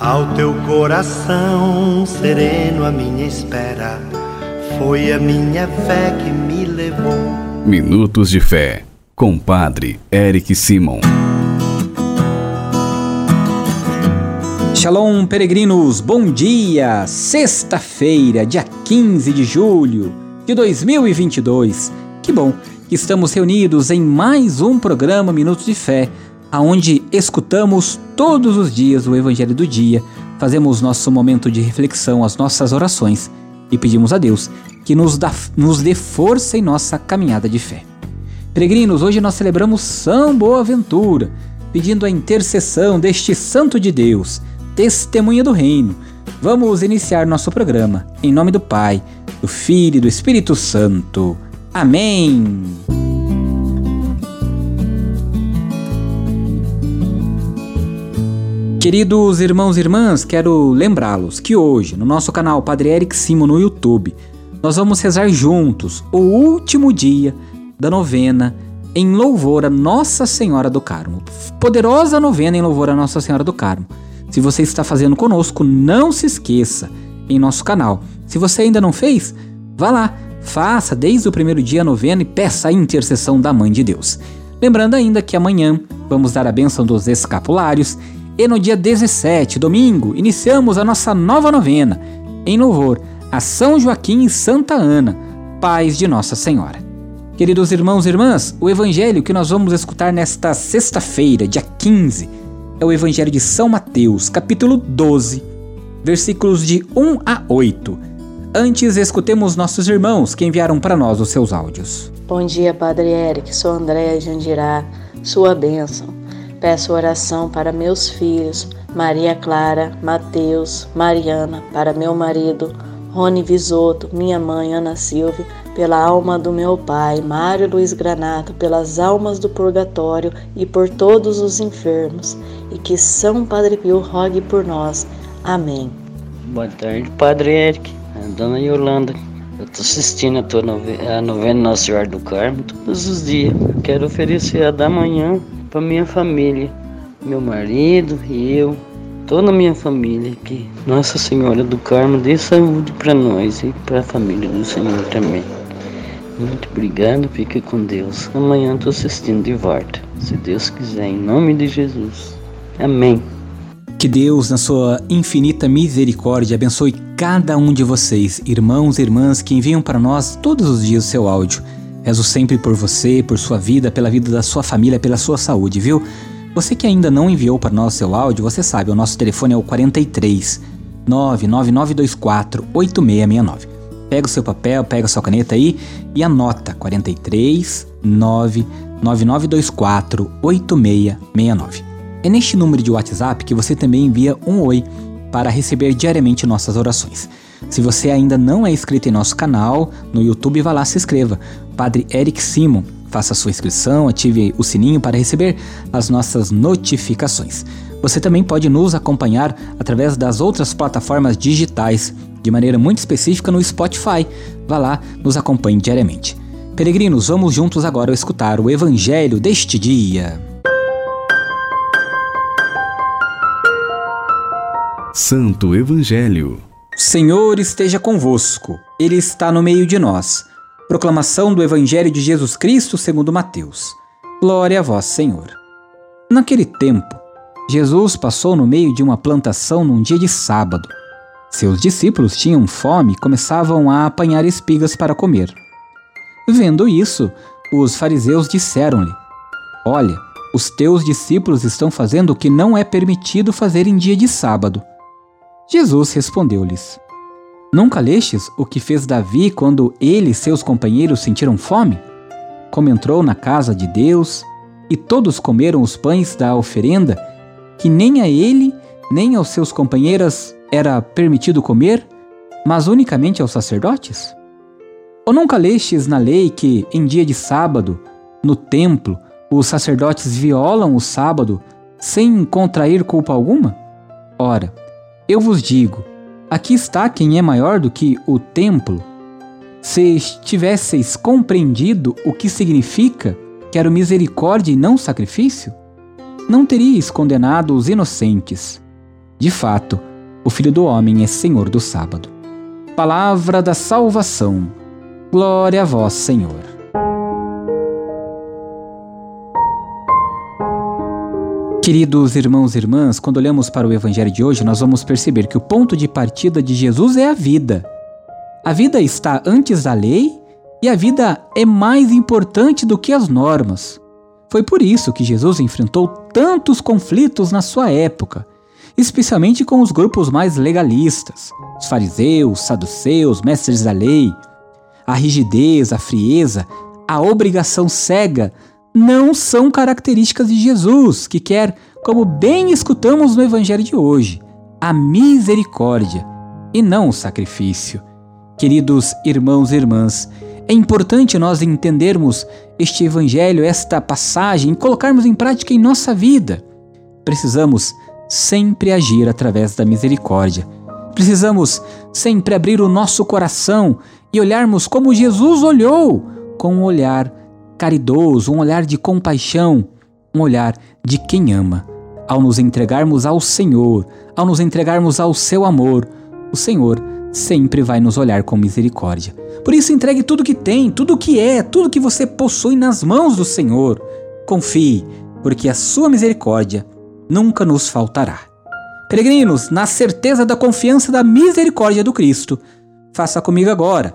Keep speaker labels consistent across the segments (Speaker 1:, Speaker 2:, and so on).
Speaker 1: Ao teu coração sereno, a minha espera foi a minha fé que me levou.
Speaker 2: Minutos de Fé, com Padre Eric Simon.
Speaker 3: Shalom, peregrinos, bom dia! Sexta-feira, dia 15 de julho de 2022. Que bom que estamos reunidos em mais um programa Minutos de Fé aonde escutamos todos os dias o Evangelho do dia, fazemos nosso momento de reflexão, as nossas orações e pedimos a Deus que nos, dá, nos dê força em nossa caminhada de fé. Peregrinos, hoje nós celebramos São Boaventura, pedindo a intercessão deste Santo de Deus, testemunha do Reino. Vamos iniciar nosso programa em nome do Pai, do Filho e do Espírito Santo. Amém. Queridos irmãos e irmãs, quero lembrá-los que hoje, no nosso canal Padre Eric Simo no YouTube, nós vamos rezar juntos o último dia da novena em louvor a Nossa Senhora do Carmo. Poderosa novena em louvor a Nossa Senhora do Carmo. Se você está fazendo conosco, não se esqueça em nosso canal. Se você ainda não fez, vá lá, faça desde o primeiro dia a novena e peça a intercessão da Mãe de Deus. Lembrando ainda que amanhã vamos dar a bênção dos escapulários e no dia 17, domingo, iniciamos a nossa nova novena, em louvor a São Joaquim e Santa Ana, pais de Nossa Senhora. Queridos irmãos e irmãs, o evangelho que nós vamos escutar nesta sexta-feira, dia 15, é o evangelho de São Mateus, capítulo 12, versículos de 1 a 8. Antes, escutemos nossos irmãos que enviaram para nós os seus áudios.
Speaker 4: Bom dia, Padre Eric. Sou Andréa Jandirá. Sua bênção. Peço oração para meus filhos, Maria Clara, Mateus, Mariana, para meu marido, Rony Visoto, minha mãe, Ana Silvia, pela alma do meu pai, Mário Luiz Granato, pelas almas do purgatório e por todos os enfermos, e que São Padre Pio rogue por nós. Amém.
Speaker 5: Boa tarde, Padre Eric, Dona Yolanda. Eu estou assistindo a, tua novena, a novena Nossa Senhora do Carmo todos os dias. Quero oferecer a da manhã para minha família, meu marido e eu, toda a minha família, que Nossa Senhora do Carmo dê saúde para nós e para a família do Senhor também. Muito obrigado, fique com Deus. Amanhã estou assistindo de volta, se Deus quiser, em nome de Jesus. Amém.
Speaker 3: Que Deus, na sua infinita misericórdia, abençoe cada um de vocês, irmãos e irmãs que enviam para nós todos os dias o seu áudio. Rezo sempre por você, por sua vida, pela vida da sua família, pela sua saúde, viu? Você que ainda não enviou para nós seu áudio, você sabe, o nosso telefone é o 43 99924 8669. Pega o seu papel, pega a sua caneta aí e anota 43 99924 8669. É neste número de WhatsApp que você também envia um oi para receber diariamente nossas orações. Se você ainda não é inscrito em nosso canal no YouTube, vá lá se inscreva. Padre Eric Simon. Faça sua inscrição, ative o sininho para receber as nossas notificações. Você também pode nos acompanhar através das outras plataformas digitais, de maneira muito específica no Spotify. Vá lá, nos acompanhe diariamente. Peregrinos, vamos juntos agora escutar o Evangelho deste dia.
Speaker 2: Santo Evangelho.
Speaker 3: Senhor esteja convosco, Ele está no meio de nós. Proclamação do Evangelho de Jesus Cristo segundo Mateus. Glória a vós, Senhor. Naquele tempo, Jesus passou no meio de uma plantação num dia de sábado. Seus discípulos tinham fome e começavam a apanhar espigas para comer. Vendo isso, os fariseus disseram-lhe: Olha, os teus discípulos estão fazendo o que não é permitido fazer em dia de sábado. Jesus respondeu-lhes: Nunca lestes o que fez Davi quando ele e seus companheiros sentiram fome? Como entrou na casa de Deus e todos comeram os pães da oferenda, que nem a ele nem aos seus companheiros era permitido comer, mas unicamente aos sacerdotes? Ou nunca lestes na lei que, em dia de sábado, no templo, os sacerdotes violam o sábado sem contrair culpa alguma? Ora, eu vos digo, Aqui está quem é maior do que o templo. Se tivesseis compreendido o que significa quero misericórdia e não sacrifício, não teríeis condenado os inocentes. De fato, o Filho do Homem é Senhor do sábado. Palavra da salvação. Glória a vós, Senhor. Queridos irmãos e irmãs, quando olhamos para o Evangelho de hoje, nós vamos perceber que o ponto de partida de Jesus é a vida. A vida está antes da lei e a vida é mais importante do que as normas. Foi por isso que Jesus enfrentou tantos conflitos na sua época, especialmente com os grupos mais legalistas, os fariseus, saduceus, mestres da lei. A rigidez, a frieza, a obrigação cega não são características de Jesus, que quer, como bem escutamos no Evangelho de hoje, a misericórdia e não o sacrifício. Queridos irmãos e irmãs, é importante nós entendermos este Evangelho, esta passagem, e colocarmos em prática em nossa vida. Precisamos sempre agir através da misericórdia. Precisamos sempre abrir o nosso coração e olharmos como Jesus olhou, com um olhar caridoso, um olhar de compaixão, um olhar de quem ama. Ao nos entregarmos ao Senhor, ao nos entregarmos ao seu amor, o Senhor sempre vai nos olhar com misericórdia. Por isso, entregue tudo que tem, tudo que é, tudo que você possui nas mãos do Senhor. Confie, porque a sua misericórdia nunca nos faltará. Peregrinos, na certeza da confiança da misericórdia do Cristo, faça comigo agora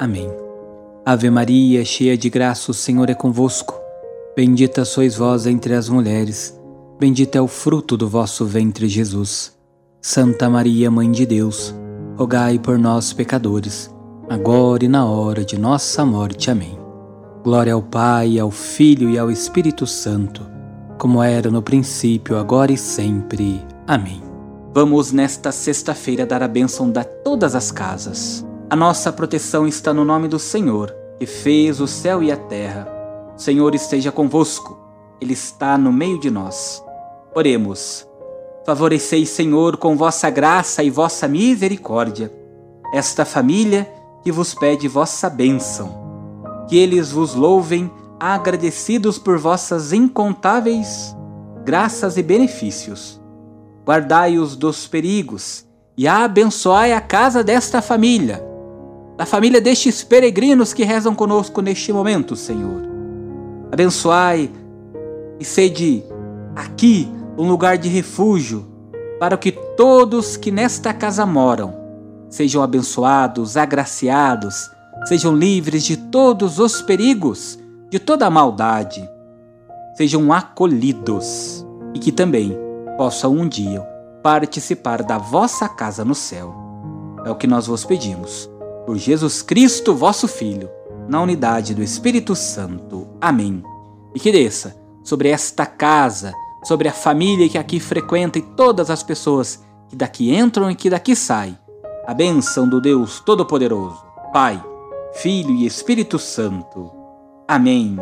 Speaker 3: Amém. Ave Maria, cheia de graça, o Senhor é convosco. Bendita sois vós entre as mulheres, bendito é o fruto do vosso ventre, Jesus. Santa Maria, Mãe de Deus, rogai por nós, pecadores, agora e na hora de nossa morte. Amém. Glória ao Pai, ao Filho e ao Espírito Santo como era no princípio, agora e sempre. Amém. Vamos nesta sexta-feira dar a bênção de todas as casas. A nossa proteção está no nome do Senhor, que fez o céu e a terra. O Senhor esteja convosco, Ele está no meio de nós. Oremos. Favoreceis, Senhor, com vossa graça e vossa misericórdia, esta família que vos pede vossa bênção. Que eles vos louvem agradecidos por vossas incontáveis graças e benefícios. Guardai-os dos perigos e abençoai a casa desta família, da família destes peregrinos que rezam conosco neste momento, Senhor. Abençoai e sede aqui um lugar de refúgio para que todos que nesta casa moram sejam abençoados, agraciados, sejam livres de todos os perigos de toda a maldade, sejam acolhidos e que também possam um dia participar da vossa casa no céu. É o que nós vos pedimos. Por Jesus Cristo, vosso Filho, na unidade do Espírito Santo. Amém. E que desça sobre esta casa, sobre a família que aqui frequenta e todas as pessoas que daqui entram e que daqui saem, a bênção do Deus Todo-Poderoso, Pai, Filho e Espírito Santo. Amém.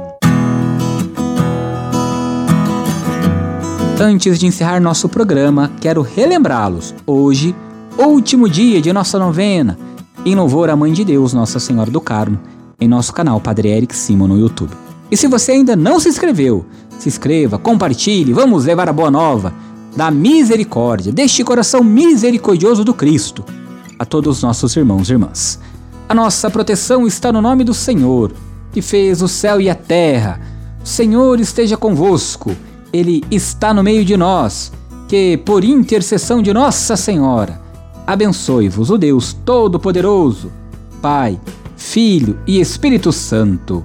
Speaker 3: Antes de encerrar nosso programa, quero relembrá-los. Hoje, último dia de nossa novena, em louvor à Mãe de Deus, Nossa Senhora do Carmo, em nosso canal Padre Eric Simon no YouTube. E se você ainda não se inscreveu, se inscreva, compartilhe, vamos levar a boa nova da misericórdia, deste coração misericordioso do Cristo, a todos os nossos irmãos e irmãs. A nossa proteção está no nome do Senhor que fez o céu e a terra. O Senhor esteja convosco, Ele está no meio de nós. Que, por intercessão de Nossa Senhora, abençoe-vos o Deus Todo-Poderoso, Pai, Filho e Espírito Santo.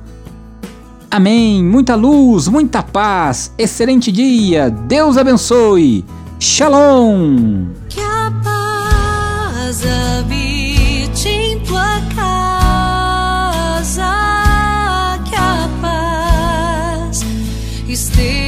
Speaker 3: Amém. Muita luz, muita paz. Excelente dia. Deus abençoe. Shalom.
Speaker 6: Que a paz habite em tua casa. Que a paz esteja